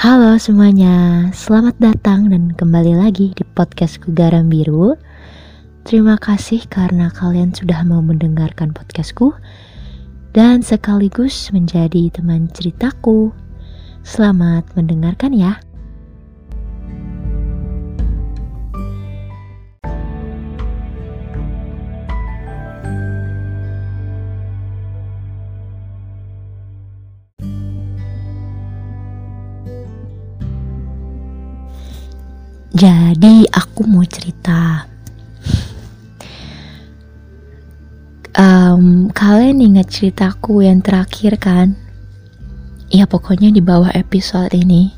Halo semuanya, selamat datang dan kembali lagi di podcastku Garam Biru. Terima kasih karena kalian sudah mau mendengarkan podcastku dan sekaligus menjadi teman ceritaku. Selamat mendengarkan ya. Jadi aku mau cerita. Um, kalian ingat ceritaku yang terakhir kan? Ya pokoknya di bawah episode ini.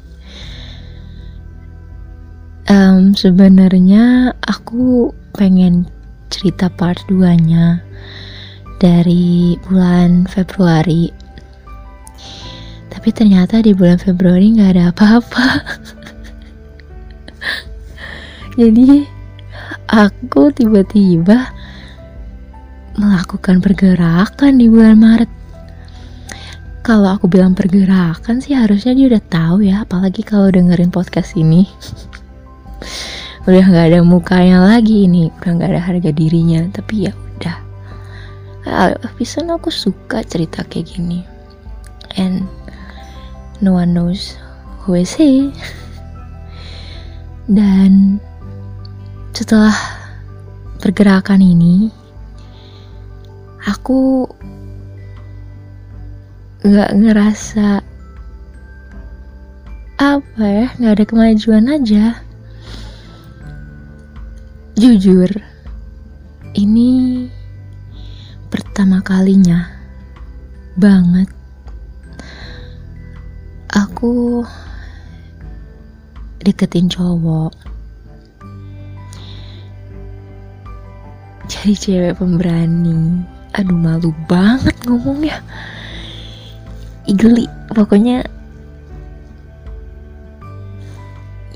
Um, Sebenarnya aku pengen cerita part 2 nya dari bulan Februari. Tapi ternyata di bulan Februari nggak ada apa-apa. jadi aku tiba-tiba melakukan pergerakan di bulan Maret. Kalau aku bilang pergerakan sih harusnya dia udah tahu ya apalagi kalau dengerin podcast ini. Udah nggak ada mukanya lagi ini udah nggak ada harga dirinya tapi ya udah. Bisa aku suka cerita kayak gini. And no one knows who is he. Dan setelah pergerakan ini aku nggak ngerasa apa ya nggak ada kemajuan aja. Jujur ini pertama kalinya banget aku deketin cowok jadi cewek pemberani. Aduh malu banget ngomongnya. Igeli pokoknya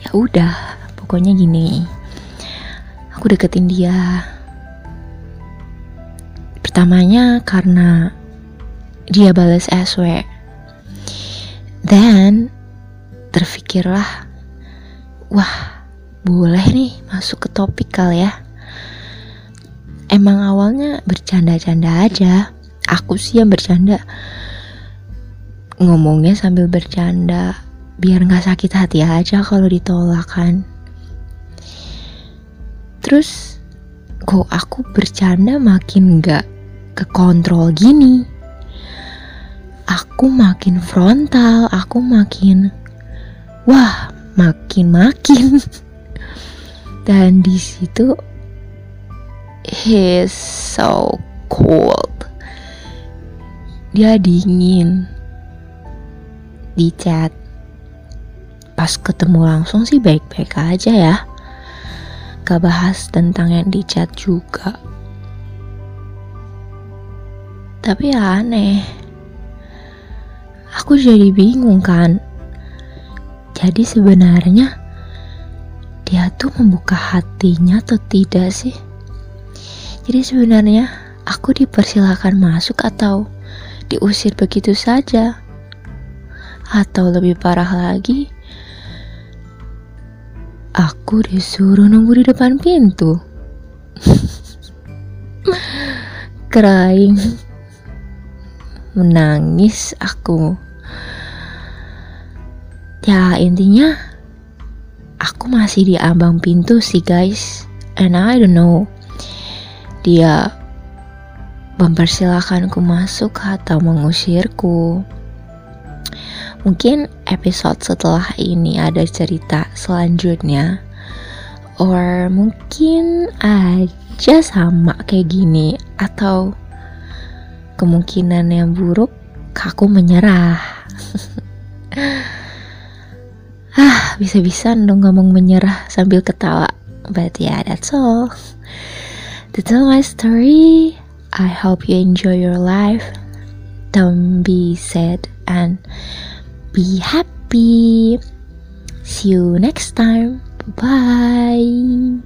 ya udah. Pokoknya gini. Aku deketin dia. Pertamanya karena dia balas SW dan terfikirlah wah boleh nih masuk ke topik kali ya emang awalnya bercanda-canda aja. Aku sih yang bercanda. Ngomongnya sambil bercanda biar nggak sakit hati aja kalau ditolak kan. Terus kok aku bercanda makin nggak kekontrol gini? Aku makin frontal aku makin wah makin makin dan di situ He's so cold. Dia dingin. Di chat. Pas ketemu langsung sih baik-baik aja ya. Gak bahas tentang yang di chat juga. Tapi aneh. Aku jadi bingung kan. Jadi sebenarnya dia tuh membuka hatinya atau tidak sih? Jadi sebenarnya aku dipersilakan masuk atau diusir begitu saja. Atau lebih parah lagi, aku disuruh nunggu di depan pintu. Crying. Menangis aku. Ya intinya aku masih di ambang pintu sih guys. And I don't know dia mempersilahkanku masuk atau mengusirku. Mungkin episode setelah ini ada cerita selanjutnya, or mungkin aja sama kayak gini, atau kemungkinan yang buruk aku menyerah. ah, bisa-bisa dong ngomong menyerah sambil ketawa. But yeah, that's all to tell my story. I hope you enjoy your life. Don't be sad and be happy. See you next time. Bye.